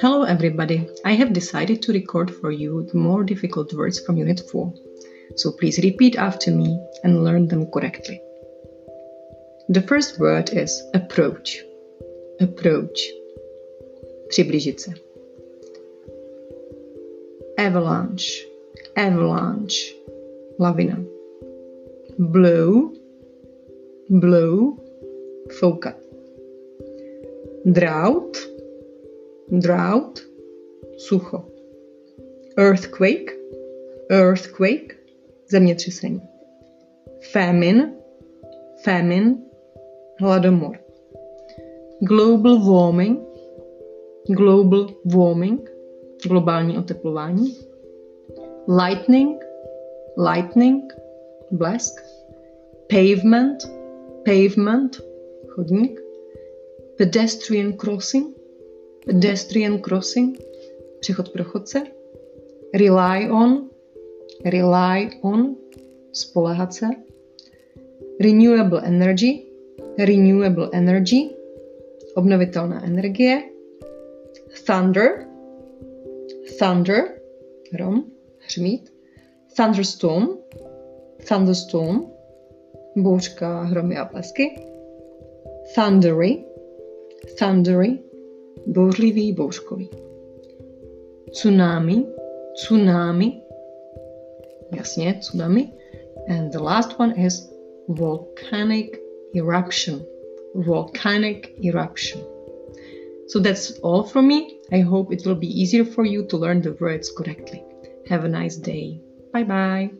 Hello everybody, I have decided to record for you the more difficult words from Unit 4. So please repeat after me and learn them correctly. The first word is approach. Approach. Přiblížit se. Avalanche. Avalanche. Lavina. Blow. Blow. Foukat. Drought. Drought. Sucho. Earthquake. Earthquake. Zemětřesení. Famine. Famine. Hladomor. Global warming. Global warming. Globální oteplování. Lightning. Lightning. Blesk. Pavement. Pavement. Chodník. Pedestrian crossing. Pedestrian crossing. Přechod pro chodce. Rely on. Rely on. Spolehat se. Renewable energy. Renewable energy. Obnovitelná energie. Thunder. Thunder. Hrom. Hřmít. Thunderstorm. Thunderstorm. Bouřka, hromy a blesky. Thundery. Thundery. Bouřlivý, bouřkový. Tsunami. Tsunami. Jasně, tsunami. And the last one is volcanic eruption. Volcanic eruption. So that's all from me. I hope it will be easier for you to learn the words correctly. Have a nice day. Bye bye.